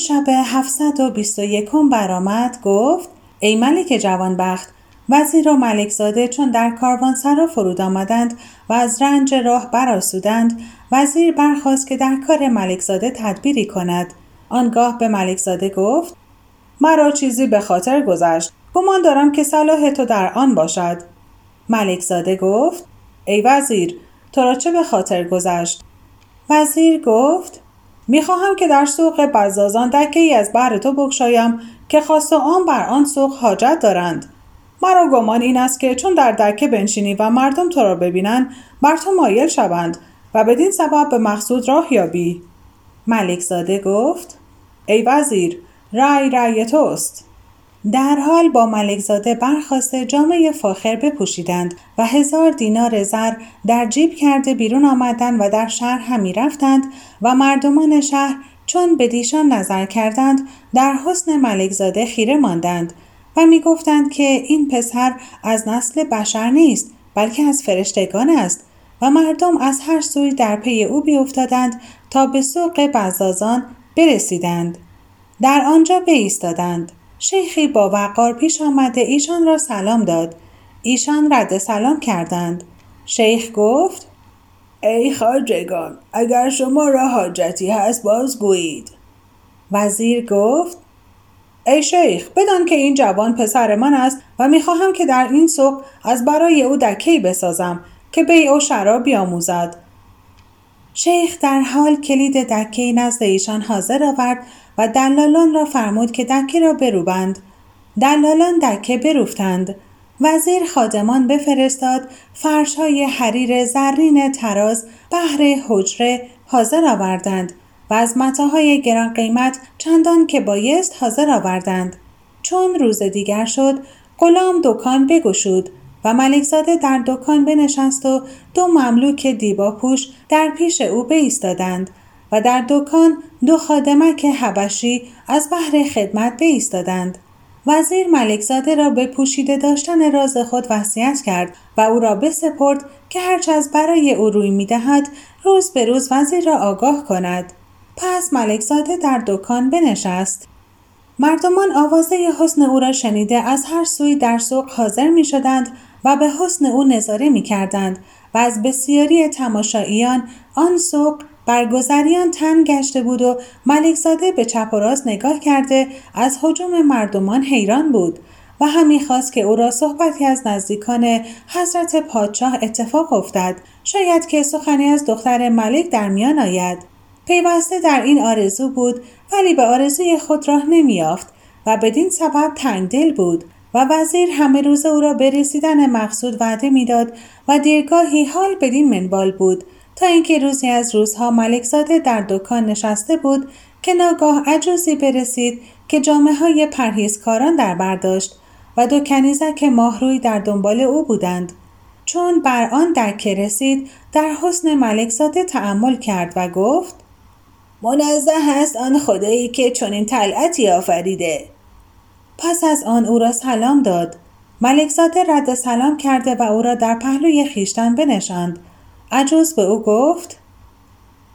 شب هفتصد و بیست و یکم برآمد گفت ای ملک جوانبخت وزیر و ملکزاده چون در کاروانسرا فرود آمدند و از رنج راه برآسودند وزیر برخواست که در کار ملکزاده تدبیری کند. آنگاه به ملکزاده گفت مرا چیزی به خاطر گذشت گمان دارم که صلاح تو در آن باشد. ملکزاده گفت ای وزیر تو را چه به خاطر گذشت؟ وزیر گفت می‌خواهم که در سوق بزازان دکه ای از بهر تو بگشایم که خاص آن بر آن سوق حاجت دارند. مرا گمان این است که چون در دکه بنشینی و مردم تو را ببینند بر تو مایل شوند و بدین سبب به مقصود راه یابی. ملک زاده گفت ای وزیر رأی رأی توست. در حال با ملکزاده برخواسته جامعه فاخر بپوشیدند و هزار دینار زر در جیب کرده بیرون آمدند و در شهر همی رفتند و مردمان شهر چون به دیشان نظر کردند در حسن ملکزاده خیره ماندند و می گفتند که این پسر از نسل بشر نیست بلکه از فرشتگان است و مردم از هر سوی در پی او بیفتادند تا به سوق بزازان برسیدند. در آنجا بایستادند شیخی با وقار پیش آمده ایشان را سلام داد. ایشان رد سلام کردند. شیخ گفت ای خاجگان اگر شما را حاجتی هست بازگویید وزیر گفت ای شیخ بدان که این جوان پسر من است و می‌خواهم که در این سوق از برای او دکهای بسازم که بیع و شراب بیاموزد. شیخ در حال کلید دکه نزد ایشان حاضر آورد و دلالان را فرمود که دکه را بروبند. دلالان دکه بروفتند. وزیر خادمان بفرستاد فرش های حریر زرین تراز بهر حجره حاضر آوردند و از متاهای گران قیمت چندان که بایست حاضر آوردند. چون روز دیگر شد غلام دکان بگشود و ملکزاده در دکان بنشست و دو مملوک دیباپوش در پیش او بایستادند. و در دکان دو خادمک حبشی از بحر خدمت بایستادند. وزیر ملکزاده را به پوشیده داشتن راز خود وصیت کرد و او را بسپرد که هرچه از برای او روی می‌دهد روز به روز وزیر را آگاه کند. پس ملکزاده در دکان بنشست. مردمان آوازه حسن او را شنیده از هر سوی در سوق حاضر می شدند و به حسن او نظاره می کردند و از بسیاری تماشاییان آن سوق برگذریان تن گشته بود و ملکزاده به چپ و راست نگاه کرده از حجوم مردمان حیران بود و همی خواست که او را صحبتی از نزدیکان حضرت پادشاه اتفاق افتد. شاید که سخنی از دختر ملک در میان آید. پیوسته در این آرزو بود ولی به آرزوی خود راه نمیافت و بدین سبب تنگدل بود و وزیر همه روز او را به رسیدن مقصود وعده می‌داد و دیرگاهی حال بدین منبال بود. تا اینکه روزی از روزها ملکزاده در دکان نشسته بود که ناگاه عجوزی برسید که جامعه های پرهیزکاران در برداشت و دو کنیزک ماهروی در دنبال او بودند. چون بر آن دکه رسید در حسن ملکزاده تعمل کرد و گفت منزه است آن خدایی که چنین طلعتی آفریده. پس از آن او را سلام داد. ملکزاده رد سلام کرده و او را در پهلوی خیشتن بنشاند. عجوز به او گفت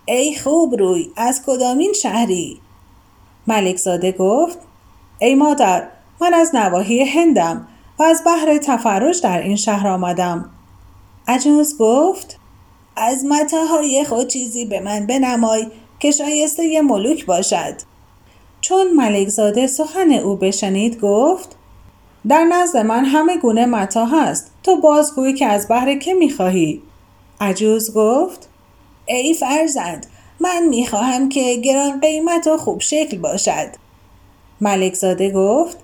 ای خوب روی از کدامین شهری؟ ملکزاده گفت ای مادر من از نواحی هندم و از بحر تفرج در این شهر آمدم. عجوز گفت از متاهای خود چیزی به من بنمای که شایسته ملوک باشد. چون ملکزاده سخن او بشنید گفت در نزد من همه گونه متا هست تو بازگویی که از بهر که می‌خواهی؟ عجوز گفت ای فرزند من می‌خواهم که گران قیمت و خوب شکل باشد. ملکزاده گفت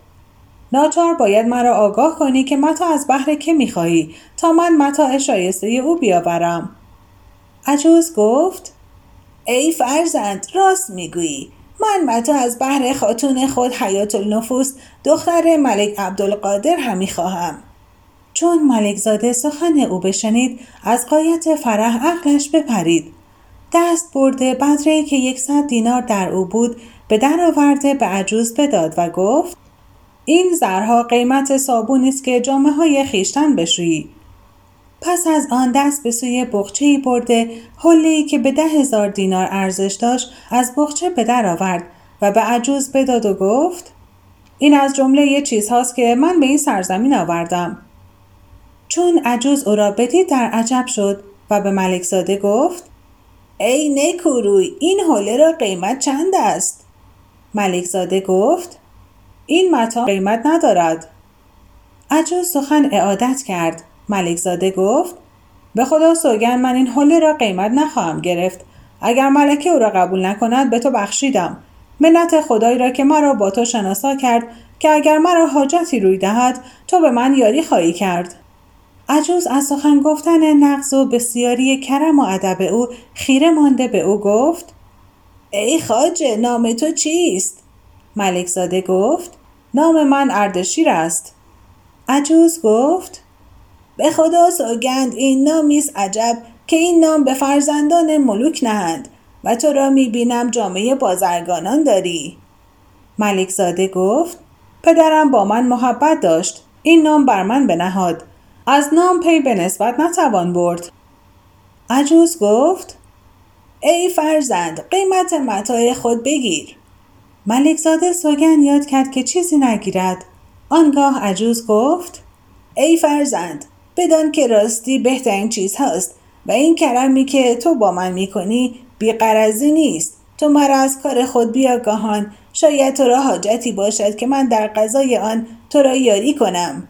ناچار باید مرا آگاه کنی که متا از بهر که می‌خواهی تا من متاع شایسته او بیاورم. عجوز گفت ای فرزند راست می‌گویی من متا از بهر خاتون خود حیات النفوس دختر ملک عبدالقادر همی خواهم. چون ملک زاده سخن او بشنید از قایت فرح عقلش بپرید. دست برده بدره که یکصد دینار در او بود به در آورده به عجوز بداد و گفت این زرها قیمت صابونی است که جامعه های خیشتن بشویی. پس از آن دست به سوی بخچه برده حله که به ده هزار دینار ارزش داشت از بخچه به در آورد و به عجوز بداد و گفت این از جمله چیزهاست که من به این سرزمین آوردم. چون عجوز او را بدید در عجب شد و به ملک زاده گفت ای نکوروی این حوله را قیمت چند است؟ ملک زاده گفت این متا قیمت ندارد. عجوز سخن اعادت کرد. ملک زاده گفت به خدا سوگن من این حله را قیمت نخواهم گرفت. اگر ملکه او را قبول نکند به تو بخشیدم. منت خدایی را که مرا با تو شناسا کرد که اگر مرا حاجتی روی دهد تو به من یاری خواهی کرد. عجوز از سخن گفتن نقض و بسیاری کرم و ادب او خیره مانده به او گفت ای خاجه نام تو چیست؟ ملک زاده گفت نام من اردشیر است. عجوز گفت به خدا سوگند این نامیست عجب که این نام به فرزندان ملوک نهند و تو را می‌بینم جامعه بازرگانان داری. ملک زاده گفت پدرم با من محبت داشت این نام بر من بنهاد. از نام پی به نسبت نتوان برد. عجوز گفت ای فرزند قیمت متاع خود بگیر. ملک زاده سوگن یاد کرد که چیزی نگیرد. آنگاه عجوز گفت ای فرزند بدان که راستی بهترین چیز هست و این کرمی که تو با من می‌کنی بیقرزی نیست. تو مرا از کار خود بیاگاهان. شاید تو را حاجتی باشد که من در قضای آن تو را یاری کنم.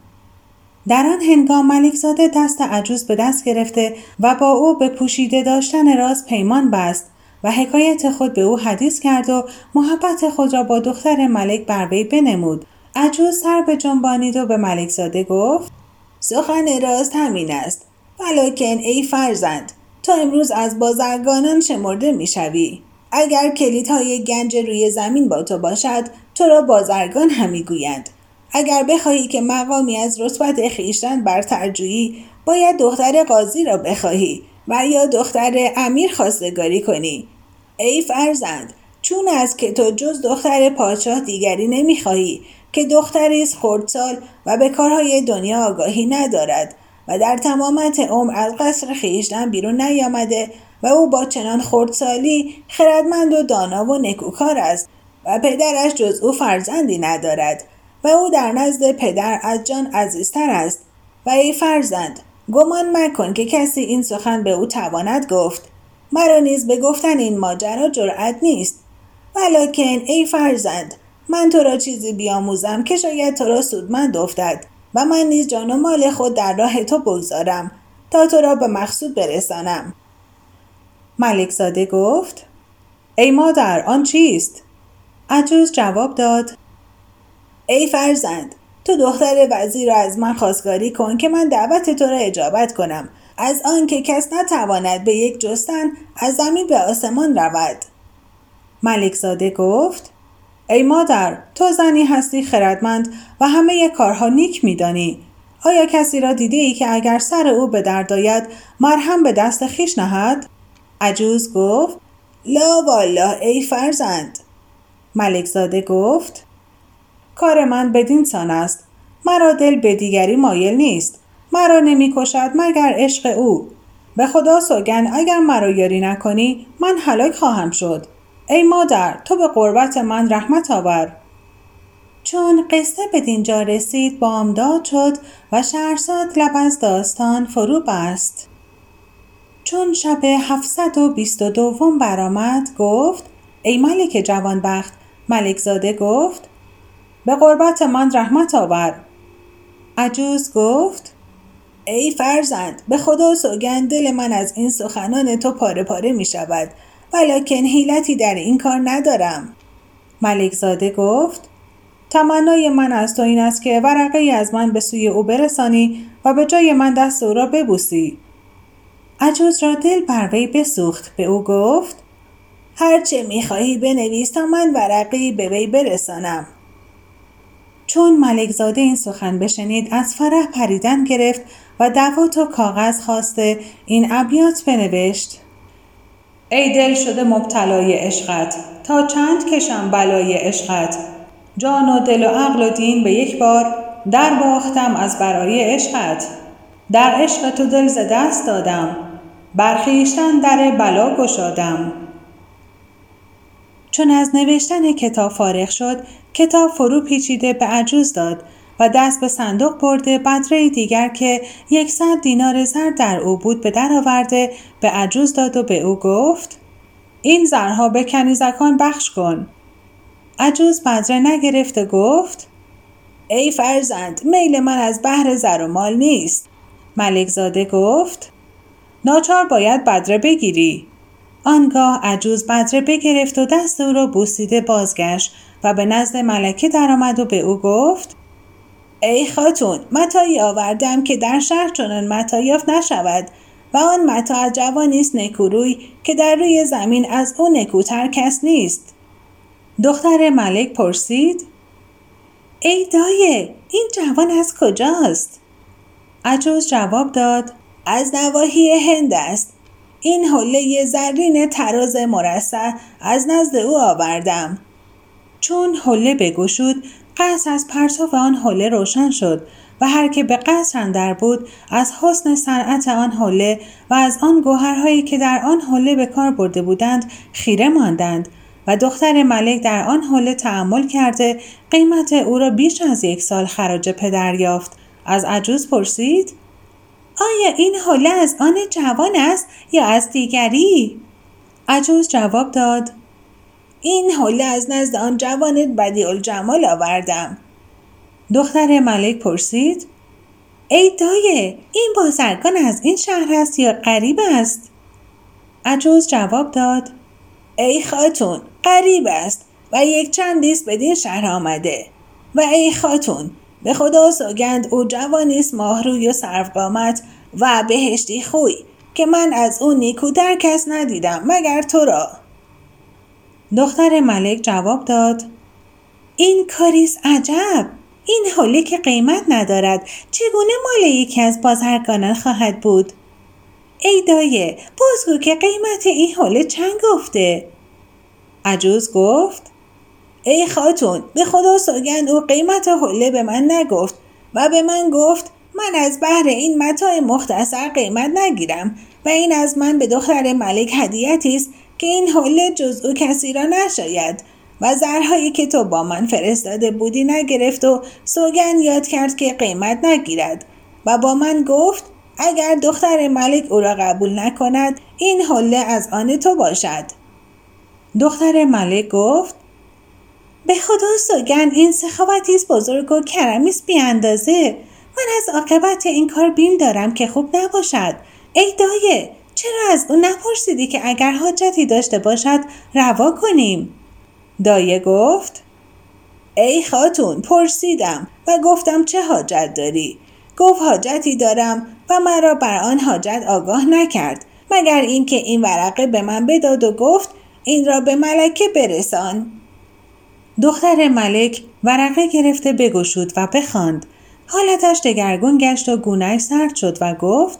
در آن هنگام ملکزاده دست عجوز به دست گرفته و با او به پوشیده داشتن راز پیمان بست و حکایت خود به او حدیث کرد و محبت خود را با دختر ملک بر وی بنمود. عجوز سر به جنبانید و به ملکزاده گفت سخن راست همین است. ولیکن ای فرزند تا امروز از بازرگانان شمرده می‌شوی اگر کلیدهای گنج روی زمین با تو باشد تو را بازرگان همی گویند. اگر بخواهی که مقامی از رتبت خیشتن بر ترجویی باید دختر قاضی را بخواهی و یا دختر امیر خواستگاری کنی. ای فرزند چون از که تو جز دختر پادشاه دیگری نمی‌خواهی که دختری است خردسال و به کارهای دنیا آگاهی ندارد و در تمامت عمر از قصر خیشتن بیرون نیامده و او با چنان خردسالی خردمند و دانا و نکوکار است و پدرش جز او فرزندی ندارد. و او در نزد پدر از جان عزیزتر است. و ای فرزند گمان مکن که کسی این سخن به او تواند گفت. مرا نیز به گفتن این ماجرا جرأت نیست. ولکن ای فرزند من تو را چیزی بیاموزم که شاید تو را سودمند افتد و من نیز جان و مال خود در راه تو بگذارم تا تو را به مقصود برسانم. ملک زاده گفت ای مادر آن چیست؟ عجوز جواب داد ای فرزند تو دختر وزیر را از من خواستگاری کن که من دعوت تو را اجابت کنم. از آنکه کس نتواند به یک جستن از زمین به آسمان رود. ملک زاده گفت ای مادر تو زنی هستی خردمند و همه کارها نیک میدانی. آیا کسی را دیده ای که اگر سر او به درد آید مرهم به دست خیش نهد؟ عجوز گفت لا والله ای فرزند. ملک زاده گفت کار من بدین سان است. مرا دل به دیگری مایل نیست. مرا نمی‌کشد مگر عشق او. به خدا سوگند اگر مرا یاری نکنی من هلاک خواهم شد. ای مادر تو به قربت من رحمت آور. چون قصه به دینجا رسید بامداد شد و شهرزاد لب از داستان فرو بست. چون شب هفتصد و بیست و دوم برآمد گفت ای ملک جوانبخت ملک زاده گفت به قربت من رحمت آور. عجوز گفت ای فرزند به خدا سوگند دل من از این سخنان تو پاره پاره می شود ولیکن حیلتی در این کار ندارم. ملک زاده گفت تمنای من از تو این است که ورقه ای از من به سوی او برسانی و به جای من دست او را ببوسی. عجوز را دل بر وی بسوخت به او گفت هرچه می‌خواهی بنویس تا من ورقی به وی برسانم. چون ملکزاده این سخن بشنید از فرح پریدن گرفت و دوات و کاغذ خواسته این ابیات بنوشت. ای دل شده مبتلای عشقت تا چند کشم بلای عشقت؟ جان و دل و عقل و دین به یک بار در باختم از برای عشقت. در عشق تو دل ز دست دادم برخیشتن در بلا گشادم. چون از نوشتن کتاب فارغ شد کتاب فرو پیچیده به عجوز داد و دست به صندوق برده بدره دیگر که یکصد دینار زر در او بود به در آورده به عجوز داد و به او گفت این زرها به کنیزکان بخش کن. عجوز بدره نگرفته گفت ای فرزند میل من از بحر زر و مال نیست. ملکزاده گفت ناچار باید بدره بگیری. آنگاه عجوز بدره بگرفت و دست او را بوسیده بازگشت و به نزد ملکه درآمد و به او گفت ای خاتون متایی آوردم که در شهر چنان متا یافت نشود و آن متا جوانی است نکوروی که در روی زمین از او نکوتر کس نیست. دختر ملک پرسید ای دایه این جوان از کجاست؟ عجوز جواب داد از نواحی هند است. این حله زرین تراز مرصع از نزد او آوردم. چون حله بگشود قصر از پرتو آن حله روشن شد و هر که به قصر اندر بود از حسن صنعت آن حله و از آن گوهرهایی که در آن حله به کار برده بودند خیره ماندند و دختر ملک در آن حله تحمل کرده قیمت او را بیش از یک سال خراج پدر یافت. از عجوز پرسید؟ آیا این حله از آن جوان است یا از دیگری؟ عجوز جواب داد این حله از نزد آن جوان بدی الجمال آوردم. دختر ملک پرسید ای دایه این بازرگان از این شهر است یا غریب است؟ عجوز جواب داد ای خاتون غریب است و یک چندیست بدین شهر آمده و ای خاتون به خدا سوگند او جوانی است ماهروی و سرفقامت و بهشتی خوی که من از او نیکوتر کس ندیدم مگر تو را؟ دختر ملک جواب داد این کاریس عجب این حالی که قیمت ندارد چگونه مال یکی از بازرگانان خواهد بود؟ ای دایه بازگو که قیمت این حاله چند گفته؟ عجوز گفت ای خاتون به خدا سوگند او قیمت حله به من نگفت و به من گفت من از بهر این متاع مختصر قیمت نگیرم و این از من به دختر ملک هدیتی است که این حله جز او کسی را نشاید و زرهایی که تو با من فرستاده بودی نگرفت و سوگن یاد کرد که قیمت نگیرد و با من گفت اگر دختر ملک او را قبول نکند این حله از آن تو باشد. دختر ملک گفت به خدا سوگن این سخاوتی بزرگ و کرمی است بیاندازه. من از عاقبت این کار بیم دارم که خوب نباشد. ای دایه چرا از او نپرسیدی که اگر حاجتی داشته باشد روا کنیم؟ دایه گفت ای خاتون پرسیدم و گفتم چه حاجت داری؟ گفت حاجتی دارم و مرا بر آن حاجت آگاه نکرد. مگر اینکه این ورقه به من بداد و گفت این را به ملکه برسان. دختر ملک ورقه گرفته بگشود و بخواند. حالتش دگرگون گشت و گونهش سرد شد و گفت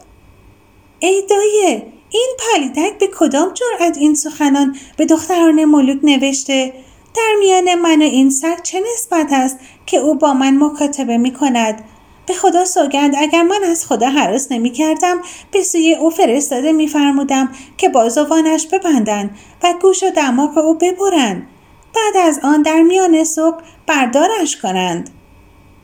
ای دایه این پلیدک به کدام جرأت این سخنان به دختران ملوک نوشته؟ در میان من و این سگ چه نسبت است که او با من مکاتبه می کند به خدا سوگند اگر من از خدا حراس نمی کردم به سوی او فرستاده می فرمودم که بازوانش ببندند و گوش و دماغ او ببرند. بعد از آن در میان سوق بردارش کنند.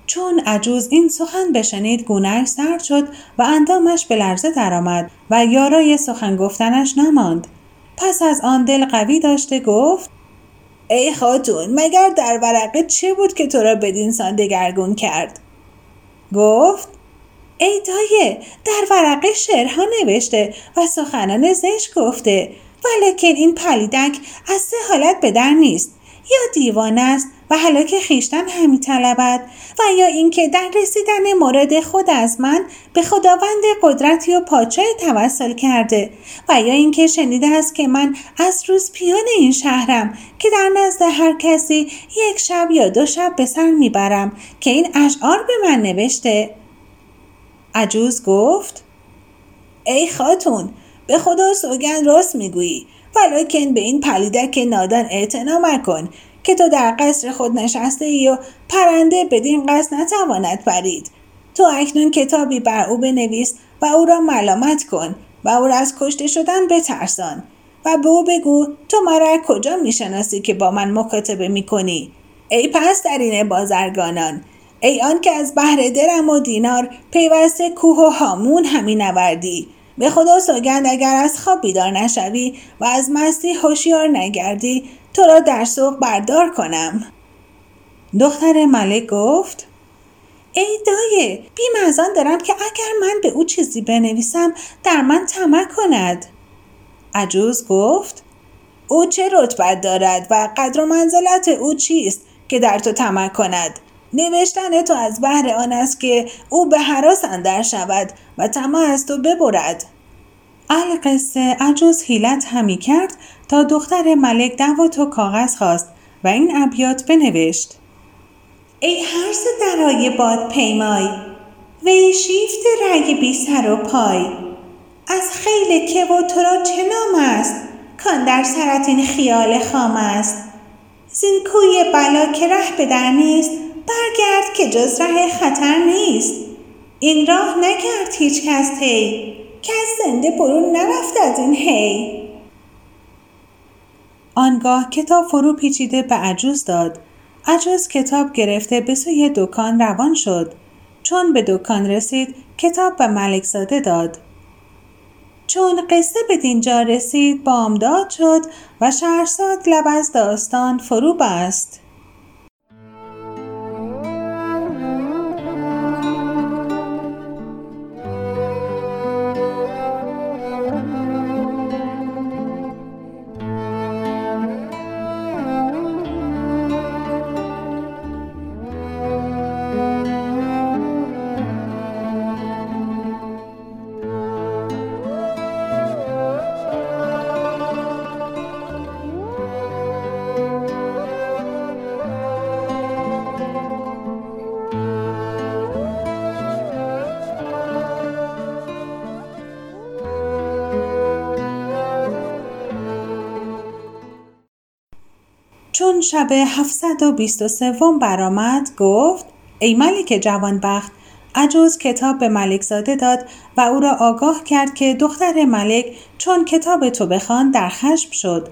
چون عجوز این سخن بشنید گونهش سرد شد و اندامش به لرزه درآمد و یارای سخن گفتنش نماند. پس از آن دل قوی داشته گفت ای خاتون مگر در ورقه چه بود که تو را بدین سان دگرگون کرد؟ گفت ای دایه در ورقه شعرها نوشته و سخنان زشت گفته ولیکن این پلیدک از سه حالت به در نیست. یا دیوانه است و هلاک خیشتن همی طلبد و یا اینکه در رسیدن مورد خود از من به خداوند قدرتی و پاچای توسل کرده و یا اینکه شنیده است که من از روز پیان این شهرم که در نزد هر کسی یک شب یا دو شب به سر می‌برم که این اشعار به من نوشته. عجوز گفت ای خاتون به خدا سوگن راست می‌گویی. ولیکن به این پلیدک نادان اعتنا مکن که تو در قصر خود نشسته ای و پرنده بدین قصد نتواند پرید. تو اکنون کتابی بر او بنویس و او را ملامت کن و او را از کشته شدن بترسان و به او بگو تو مرا کجا می‌شناسی که با من مکاتبه می‌کنی؟ ای پس این بازرگانان ای آن که از بهر درم و دینار پیوسته کوه و هامون همی نوردی. به خدا سوگند اگر از خواب بیدار نشوی و از مستی هوشیار نگردی تو را در سوق بردار کنم. دختر ملک گفت ای دایه بیم از آن دارم که اگر من به او چیزی بنویسم در من طمع کند. عجوز گفت او چه رتبت دارد و قدر و منزلت او چیست که در تو طمع کند؟ نوشتن تو از بهر آن است که او به حراس اندر شود و طمع از تو ببرد. القصه عجوز حیلت همی کرد تا دختر ملک دوات و کاغذ خواست و این ابیات بنوشت. ای هرز درای باد پیمای وی شیفت رگ بی سر و پای. از خیل که و تو را چه نام است؟ کان در سرت این خیال خام است. زین کوی بلا که ره به در نیست برگرد که جز ره خطر نیست. این راه نکرد هیچ کس تی کس زنده برون نرفت از این هی. آنگاه کتاب فرو پیچیده به عجوز داد. عجوز کتاب گرفته به سوی دکان روان شد. چون به دکان رسید کتاب به ملکزاده داد. چون قصه به دینجا رسید بامداد شد و شهرزاد لب از داستان فرو بست. چون شب 723 برآمد گفت ای ملک جوانبخت عجوز کتاب به ملک زاده داد و او را آگاه کرد که دختر ملک چون کتاب تو بخوان در خشم شد.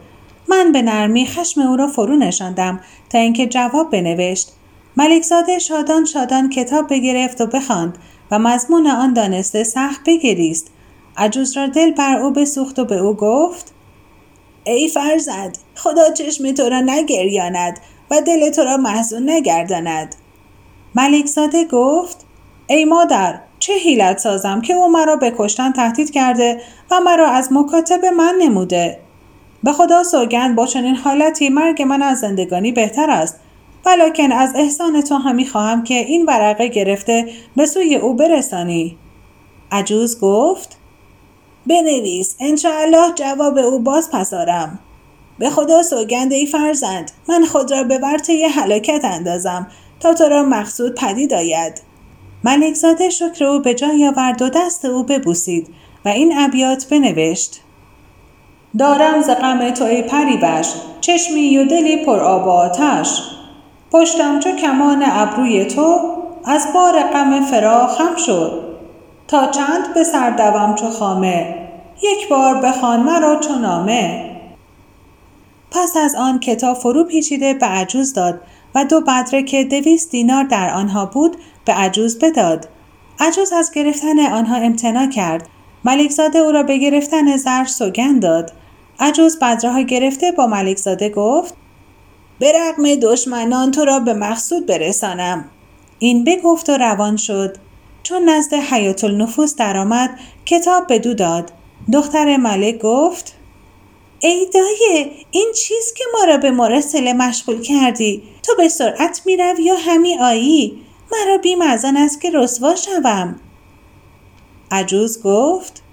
من به نرمی خشم او را فرو نشاندم تا اینکه جواب بنوشت ملکزاده شادان شادان کتاب بگرفت و بخواند و مضمون آن دانسته سخت بگریست. عجوز را دل بر او بسوخت و به او گفت ای فرزند خدا چشم تو را نگریاند و دل تو را محزون نگرداند. ملکزاده گفت ای مادر چه حیلت سازم که او مرا به کشتن تهدید کرده و مرا از مکاتب من نموده؟ به خدا سوگند با چنین حالتی مرگ من از زندگانی بهتر است. ولیکن از احسان تو همی خواهم که این ورقه گرفته به سوی او برسانی. عجوز گفت بنویس. انشاءالله جواب او باز پسارم به خدا سوگند ای فرزند من خود را به ورطه حلاکت اندازم تا تو را مقصود پدید آید. ملکزاده شکر او به جای آورد و دست او ببوسید و این ابیات بنوشت. دارم ز غم تو ای پریوش چشمی و دلی پر آب آتش. پشتم چو کمان ابروی تو از بار غم فراخم شد. تا چند به سر دوم چو خامه؟ یک بار بخوان مرا چو نامه. پس از آن کتاب فرو پیچیده به عجوز داد و دو بدره که دویست دینار در آنها بود به عجوز بداد. عجوز از گرفتن آنها امتناع کرد. ملکزاده او را به گرفتن زر سوگند داد. عجوز بدرها گرفته با ملکزاده گفت به رغم دشمنان تو را به مقصود برسانم. این بگفت و روان شد. چون نزد حیات النفوس درآمد کتاب به دو داد. دختر ملک گفت ای دایه این چیز که ما را به مرسله مشغول کردی تو به سرعت می‌روی یا همی آیی؟ مرا بیم از آن است که رسوا شوم. عجوز گفت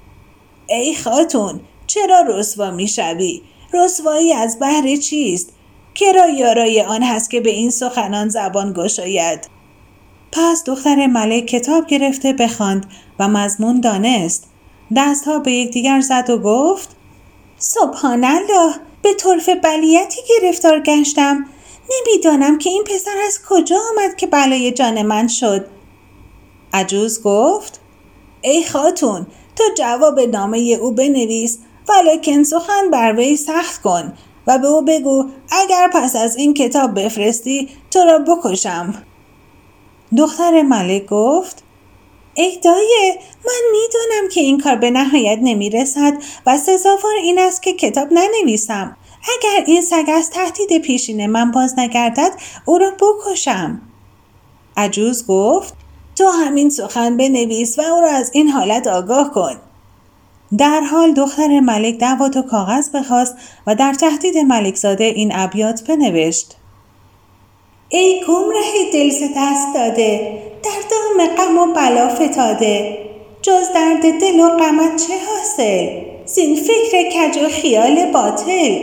ای خاتون چرا رسوا می‌شوی؟ رسوایی از بهر چیست؟ کرا یارای آن هست که به این سخنان زبان گشاید؟ پس دختر ملک کتاب گرفته بخواند و مضمون دانست. دستها به یکدیگر زد و گفت سبحان الله به طرف بلیتی گرفتار گشتم. نمی‌دانم که این پسر از کجا آمد که بلای جان من شد. عجوز گفت ای خاتون تو جواب نامه او بنویس ولیکن سخن بر وی سخت کن و به او بگو اگر پس از این کتاب بفرستی تو را بکشم. دختر ملک گفت ای دایه من می‌دانم که این کار به نهایت نمی‌رسد و سزاوار این است که کتاب ننویسم. اگر این سگ از تهدید پیشین من باز نگردد او را بکشم. عجوز گفت تو همین سخن بنویس و او را از این حالت آگاه کن. در حال دختر ملک دوات و کاغذ بخواست و در تهدید ملکزاده این ابیات بنوشت. ای گمره دل دست داده در دام غم و بلا فتاده. جز درد دل و غمت چه حاصل؟ زین فکر کج و خیال باطل.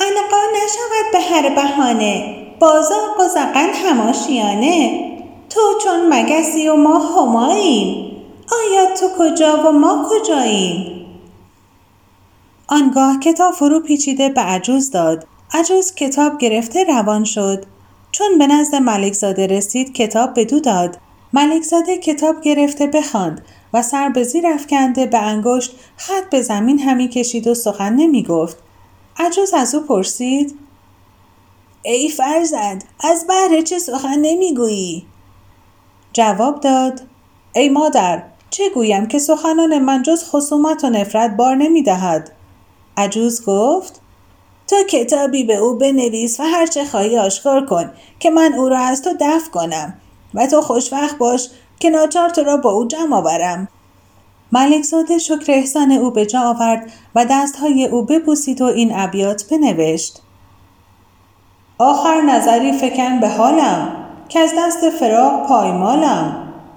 انقا نشود به هر بهانه بازاق و زغن هماشیانه. تو چون مگسی و ما هماییم آیا تو کجا و ما کجاییم؟ آنگاه کتاب فرو پیچیده به عجوز داد. عجوز کتاب گرفته روان شد. چون به نزد ملکزاده رسید کتاب بدو داد. ملکزاده کتاب گرفته بخواند و سر به زیر افکنده به انگشت خط به زمین همی کشید و سخن نمی گفت. عجوز از او پرسید ای فرزند از بهر چه سخن نمی‌گویی جواب داد ای مادر چه گویم که سخنان من جز خصومت و نفرت بار نمی دهد؟ عجوز گفت تو کتابی به او بنویس و هرچه خواهی آشکار کن که من او را از تو دفع کنم. و تو خوشوقت باش که ناچار تو را با او جمع آورم. ملکزاده شکر احسان او به جا آورد و دستهای او ببوسید و این ابیات بنوشت. آخر نظری فکن به حالم که از دست فراق پایمالم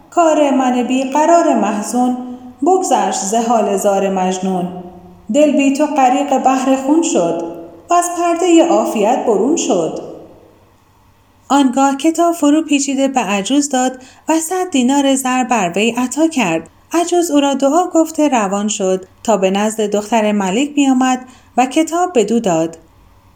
کار من بی قرار محزون بگذشت ز حال زار مجنون. دل بی تو غریق بحر خون شد. از پرده عافیت برون شد. آنگاه کتاب فرو پیچیده به عجوز داد و صد دینار زر بر وی عطا کرد. عجوز او را دعا گفته روان شد تا به نزد دختر ملک میآمد و کتاب بدو داد.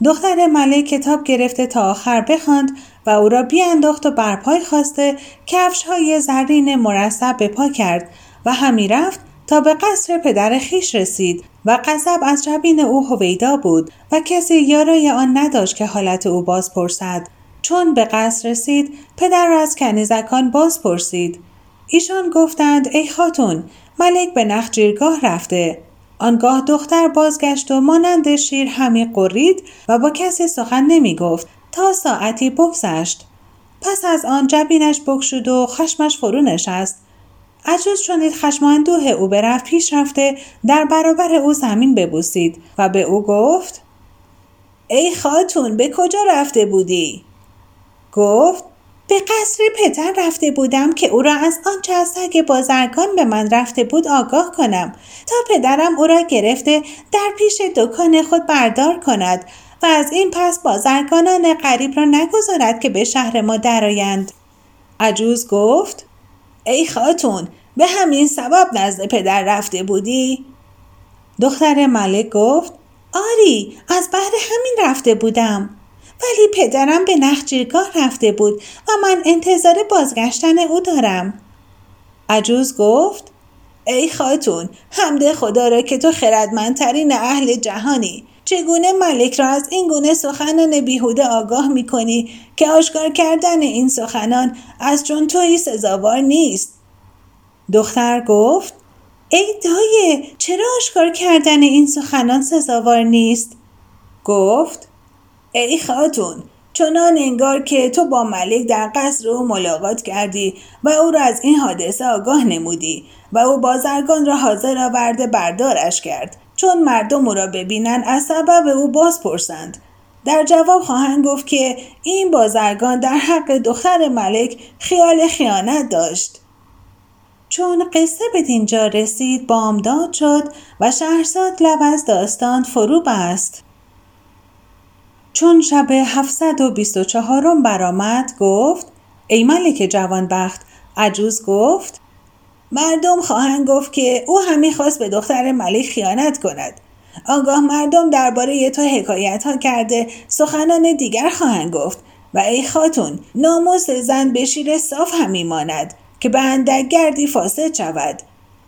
دختر ملک کتاب گرفته تا آخر بخواند و او را بیانداخت و برپای خواسته کفش های زرین مرصب به پا کرد و همی رفت تا به قصر پدر خیش رسید و غضب از جبین او هویدا بود و کسی یارای آن نداشت که حالت او باز پرسد چون به قصر رسید پدر را از کنیزکان باز پرسید ایشان گفتند ای خاتون ملک به نخجیرگاه رفته. آنگاه دختر بازگشت و مانند شیر همی قرید و با کسی سخن نمی گفت. تا ساعتی بگذشت. پس از آن جبینش بکشود و خشمش فرو نشست. عجوز چون خشم اندوه او برفت پیش رفته در برابر او زمین ببوسید و به او گفت ای خاتون به کجا رفته بودی؟ گفت به قصر پدر رفته بودم که او را از آنچه از سگ بازرگان به من رفته بود آگاه کنم تا پدرم او را گرفته در پیش دکان خود بردار کند و از این پس بازرگانان غریب را نگذارد که به شهر ما درآیند. عجوز گفت ای خاتون به همین سبب نزد پدر رفته بودی؟ دختر ملک گفت آری از بعد همین رفته بودم. ولی پدرم به نخجیرگاه رفته بود و من انتظار بازگشتن او دارم. عجوز گفت ای خاتون حمد خدا را که تو خردمندترین اهل جهانی. چگونه ملک را از این گونه سخنان بیهوده آگاه می کنی که آشکار کردن این سخنان از چون توی سزاوار نیست؟ دختر گفت ای دایه چرا آشکار کردن این سخنان سزاوار نیست؟ گفت ای خاتون چنان انگار که تو با ملک در قصر او ملاقات کردی و او را از این حادثه آگاه نمودی و او بازرگان را حاضر آورده بردارش کرد. چون مردم او را ببینند از سبب او باز پرسند. در جواب خواهند گفت که این بازرگان در حق دختر ملک خیال خیانت داشت. چون قصه به دینجا رسید بامداد شد و شهرزاد لب از داستان فرو بست. چون شب 724 برآمد گفت ای ملک جوانبخت. عجوز گفت مردم خواهند گفت که او همی خواست به دختر ملک خیانت کند. آنگاه مردم درباره تو حکایت ها کرده سخنان دیگر خواهند گفت و ای خاتون ناموس زن به شیر صاف همی ماند که به اندک گردی فاسد شود.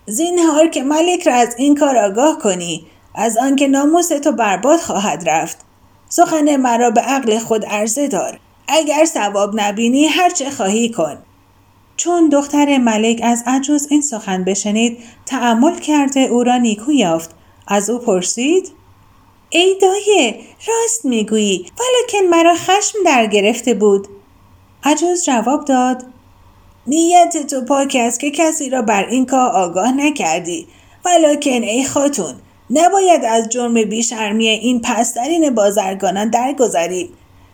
زینهار که ملک را از این کار آگاه کنی از آنکه ناموس تو برباد خواهد رفت. سخن مرا به عقل خود عرضه دار. اگر ثواب نبینی هر چه خواهی کن. چون دختر ملک از عجوز این سخن بشنید تعمل کرده او را نیکو یافت. از او پرسید ای دایه راست می‌گویی ولکن مرا خشم در گرفته بود. عجوز جواب داد نیت تو پاک است که کسی را بر این کار آگاه نکردی. ولکن ای خاتون نباید از جرم بیشرمی این پسترین بازرگانان درگذریم.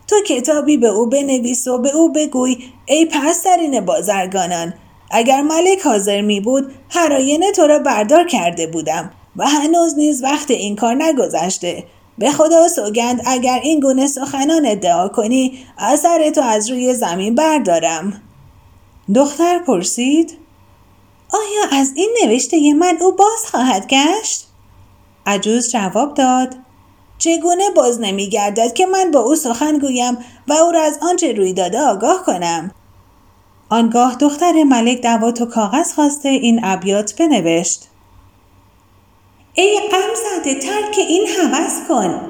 تو کتابی به او بنویس و به او بگوی ای پسترین بازرگانان اگر ملک حاضر می بود هر آینه تو را بردار کرده بودم و هنوز نیز وقت این کار نگذشته به خدا سوگند اگر این گونه سخنان ادعا کنی اثر تو از روی زمین بردارم دختر پرسید آیا از این نوشته من او باز خواهد گشت؟ عجوز جواب داد چگونه باز نمی گردد که من با او سخن گویم و او را از آنچه روی داده آگاه کنم؟ آنگاه دختر ملک دوات و کاغذ خواسته این ابیات بنوشت. ای غم زده ترک این حوض کن.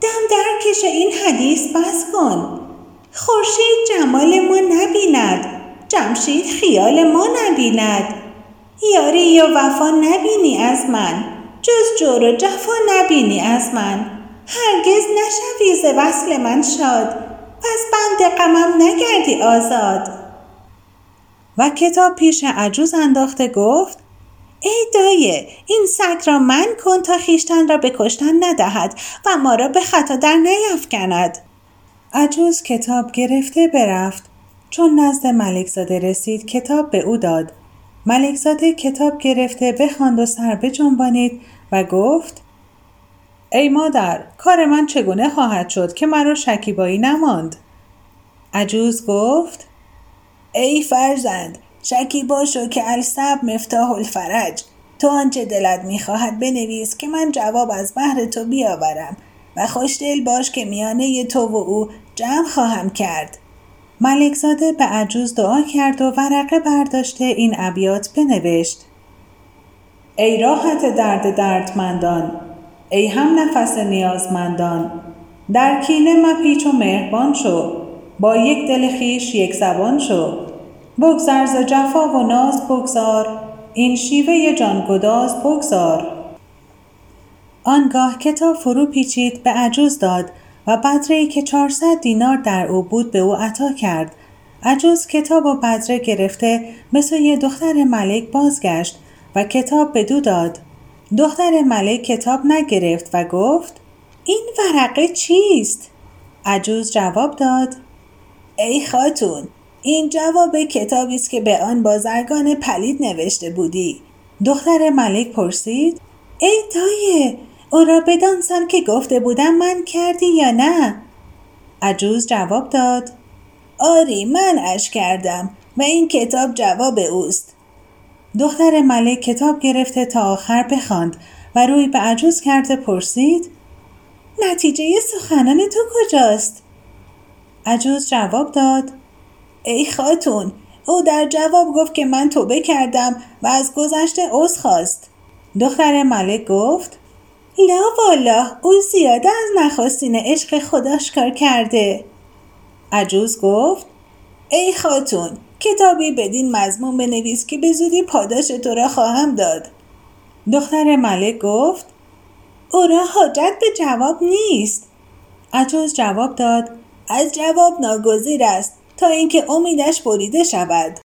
دم درکش این حدیث بس کن. خورشید جمال ما نبیند. جمشید خیال ما نبیند. یاری و وفا نبینی از من. جز جور و جفا نبینی از من. هرگز نشوی ز وصل من شاد. پس بند غمم نگردی آزاد. و کتاب پیش عجوز انداخته گفت ای دایه این سگ را من کن تا خیشتن را به کشتن ندهد و ما را به خطا در نیفکند عجوز کتاب گرفته برفت. چون نزد ملکزاده رسید کتاب به او داد. ملکزاده کتاب گرفته بخواند و سر بجنبانید و گفت ای مادر کار من چگونه خواهد شد که مرا شکیبایی نماند؟ عجوز گفت ای فرزند شکیبا شو که السب مفتاح الفرج. تو آنچه دلت می‌خواهد بنویس که من جواب از بحر تو بیاورم و خوشدل باش که میانه تو و او جمع خواهم کرد. ملکزاده به عجوز دعا کرد و ورقه برداشته این ابیات بنوشت. ای راحت درد دردمندان ای هم نفس نیازمندان در کینه مپیچ و مهربان شو با یک دل خیش یک زبان شو. بگذر ز جفا و ناز بگذار این شیوه جانگداز بگذار. آنگاه کتاب فرو پیچید به عجوز داد و بدره که 400 دینار در او بود به او عطا کرد. عجوز کتاب و بدره گرفته مثل یه دختر ملک بازگشت و کتاب به دو داد. دختر ملک کتاب نگرفت و گفت این ورقه چیست؟ عجوز جواب داد ای خاتون این جواب کتابی است که به آن بازرگان پلید نوشته بودی. دختر ملک پرسید ای دایه او را بدانسان که گفته بودم من کردی یا نه؟ عجوز جواب داد آری من اش کردم و این کتاب جواب اوست. دختر ملک کتاب گرفته تا آخر بخواند و روی به عجوز کرده پرسید نتیجه سخنان تو کجاست؟ عجوز جواب داد ای خاتون او در جواب گفت که من توبه کردم و از گذشته عذر خواست. دختر ملک گفت لا والا او زیاده از نخواستین عشق خداش کار کرده. عجوز گفت ای خاتون کتابی بدین مضمون بنویس که به زودی پاداش تو را خواهم داد. دختر ملک گفت او را حاجت به جواب نیست. عجوز جواب داد از جواب ناگزیر است تا اینکه امیدش بریده شود.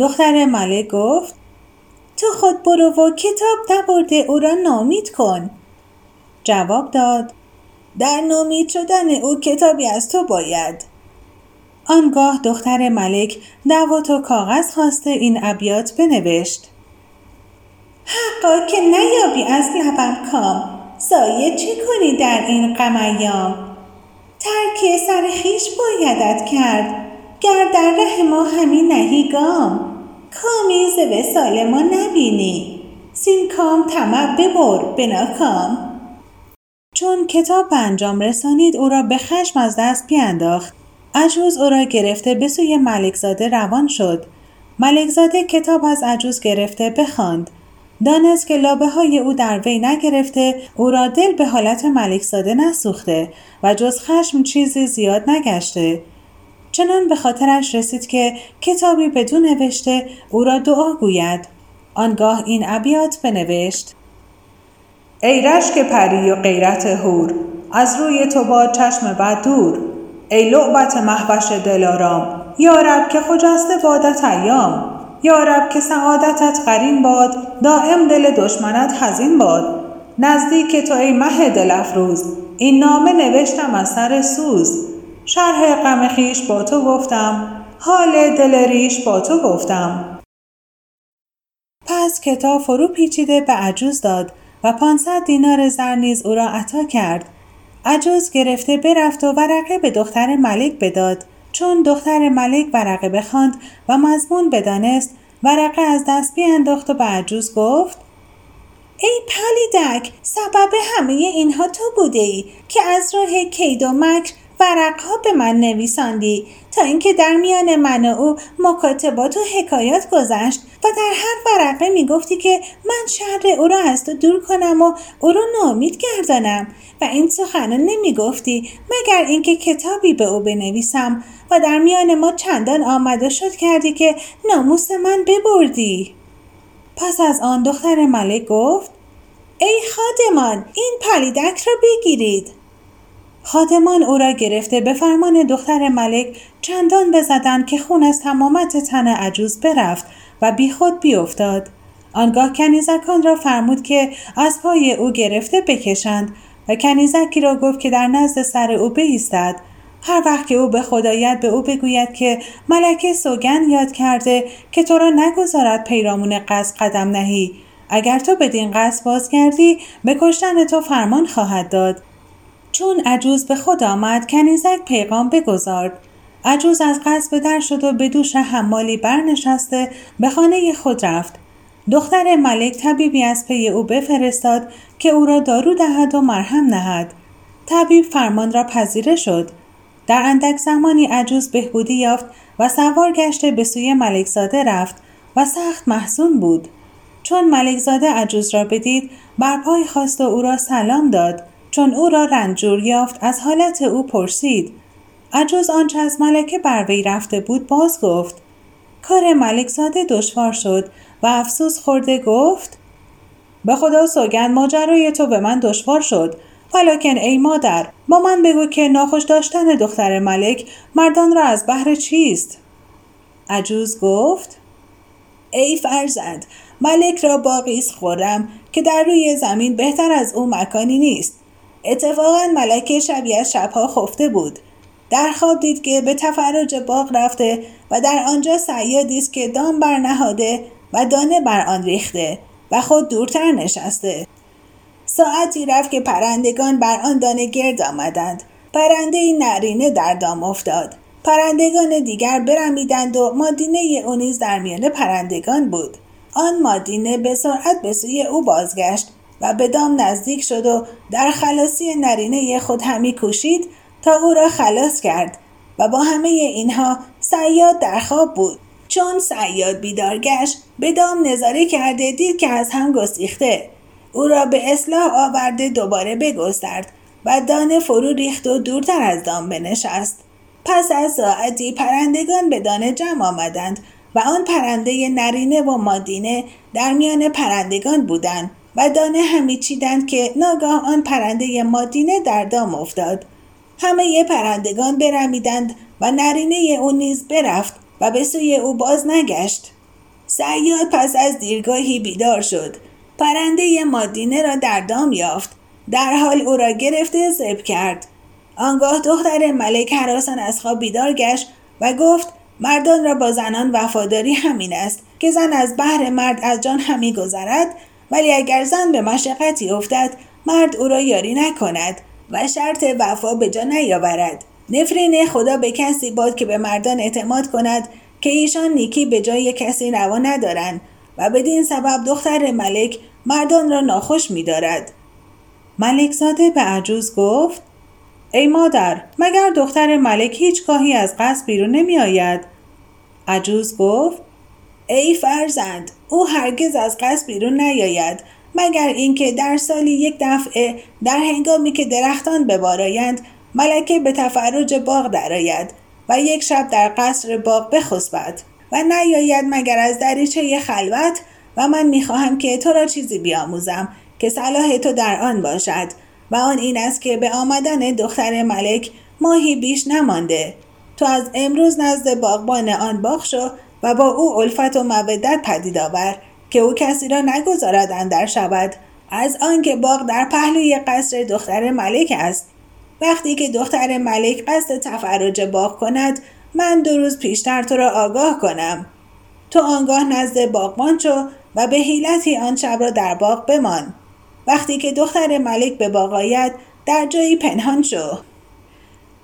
دختر ملک گفت تو خود برو و کتاب نبرده او را نامید کن. جواب داد در نومید شدن او کتابی از تو باید. آنگاه دختر ملک دوات و کاغذ خواسته این ابیات بنوشت. حقا که نیابی از لبم کام سایه چه کنی در این غم ترک سر خیش بایدت کرد گر در ره ما همین نهی گام. کامی ز وسال ما نبینی سین کام طمع ببر به ناکام. چون کتاب به انجام رسانید او را به خشم از دست بیانداخت عجوز او را گرفته به سوی ملکزاده روان شد. ملکزاده کتاب از عجوز گرفته بخواند. دانست که لابه های او در وی نگرفته او را دل به حالت ملکزاده نسوخته و جز خشم چیزی زیاد نگشته. چنان به خاطرش رسید که کتابی بدون نوشته او را دعا گوید. آنگاه این ابیات بنوشت. ای رشک پری و غیرت هور از روی تو با چشم بد دور ای لعبت محوش دلارام یارب که خجسته بادت ایام یارب که سعادتت قرین باد دائم دل دشمنت حزین باد. نزدیک تو ای مه دل افروز این نامه نوشتم از سر سوز. شرح غم خیش با تو گفتم حال دل ریش با تو گفتم. پس کتاب فرو پیچیده به عجوز داد و پانصد دینار زر نیز او را عطا کرد. عجوز گرفته برفت و ورقه به دختر ملک بداد. چون دختر ملک ورقه بخواند و مضمون بدانست ورقه از دست بیانداخت و به عجوز گفت ای پلیدک سبب همه اینها تو بوده ای که از راه کید و مکر ورقها به من نویساندی. تا اینکه در میان من و او مکاتبات و حکایات گذشت و در هر ورقه می‌گفتی که من شر او را از تو دور کنم و او را نامید گردانم و این سخنان نمی‌گفتی مگر اینکه کتابی به او بنویسم و در میان ما چندان آمده شد کردی که ناموس من ببردی. پس از آن دختر ملک گفت ای خادمان این پلیدک را بگیرید. خادمان او را گرفته به فرمان دختر ملک چندان بزدند که خون از تمامت تن عجوز برفت و بیخود بیافتاد. آنگاه کنیزکان را فرمود که از پای او گرفته بکشند و کنیزکی را گفت که در نزد سر او بایستد. هر وقت که او به خدایت به او بگوید که ملکه سوگن یاد کرده که تو را نگذارد پیرامون قصد قدم نهی اگر تو بدین قصد بازگردی به کشتن تو فرمان خواهد داد. چون عجوز به خود آمد کنیزک پیغام بگذارد عجوز از قصد در شد و به دوش حمالی برنشسته به خانه خود رفت. دختر ملک طبیبی از پی او بفرستاد که او را دارو دهد و مرهم نهد. طبیب فرمان را پذیره شد. در اندک زمانی عجوز بهبودی یافت و سوار گشته به سوی ملکزاده رفت و سخت محزون بود. چون ملکزاده عجوز را بدید بر پای خواست و او را سلام داد. چون او را رنجور یافت از حالت او پرسید. عجوز آنچه از ملکه بر وی رفته بود باز گفت کار ملکزاده دشوار شد و افسوس خورده گفت به خدا سوگند ماجرای تو به من دشوار شد. ولیکن ای مادر با من بگو که ناخوش داشتن دختر ملک مردان را از بهر چیست؟ عجوز گفت ای فرزند ملک را باقیس خورم که در روی زمین بهتر از او مکانی نیست. اتفاقا ملکه شبیه از شبها خفته بود. در خواب دید که به تفرج باغ رفته و در آنجا سیادی است که دام برنهاده و دانه بر آن ریخته و خود دورتر نشسته. ساعتی رفت که پرندگان بر آن دانه گرد آمدند. پرنده نرینه در دام افتاد. پرندگان دیگر برمیدند و مادینه او نیز در میان پرندگان بود. آن مادینه به سرعت به سوی او بازگشت و به نزدیک شد و در خلاصی نرینه خود همی کوشید تا او را خلاص کرد و با همه اینها سیاد در خواب بود. چون سیاد بیدار گشت به دام نظاره کرده دید که از هم گسیخته. او را به اصلاح آورده دوباره بگسترد و دانه فرو ریخت و دورتر از دام بنشست. پس از ساعتی پرندگان به دانه جمع آمدند و آن پرنده نرینه و مادینه در میان پرندگان بودند. و دانه همی چیدند که ناگاه آن پرنده مادینه در دام افتاد. همه پرندگان برمیدند و نرینه او نیز برفت و به سوی او باز نگشت. سیاد پس از دیرگاهی بیدار شد. پرنده مادینه را در دام یافت. در حال او را گرفته زب کرد. آنگاه دختر ملک حراسان از خواب بیدار گشت و گفت مردان را با زنان وفاداری همین است که زن از بحر مرد از جان همی گذرد ولی اگر زن به مشقتی افتد مرد او را یاری نکند و شرط وفا به جا نیاورد نفرین خدا به کسی باد که به مردان اعتماد کند که ایشان نیکی به جای کسی روا ندارند و بدین سبب دختر ملک مردان را ناخوش می‌دارد ملکزاده به عجوز گفت ای مادر مگر دختر ملک هیچگاهی از قصد بیرون نمی آید؟ عجوز گفت ای فرزند او هرگز از قصد بیرون نیاید مگر اینکه در سالی یک دفعه در هنگامی که درختان ببارایند ملکه به تفرج باغ درآید و یک شب در قصر باغ بخسبد و نیاید مگر از دریچه خلوت و من می‌خواهم که تو را چیزی بیاموزم که صلاح تو در آن باشد و آن این است که به آمدن دختر ملک ماهی بیش نمانده. تو از امروز نزد باغبان آن باغ شو و با او الفت و مودت پدید آور که او کسی را نگذارد اندر شود. از آنکه باغ در پهلوی قصر دختر ملک است. وقتی که دختر ملک قصد تفرج باغ کند من دو روز پیشتر تو را آگاه کنم. تو آنگاه نزد باغبان شو و به حیلتی آن شب را در باغ بمان. وقتی که دختر ملک به باغ آید در جایی پنهان شو.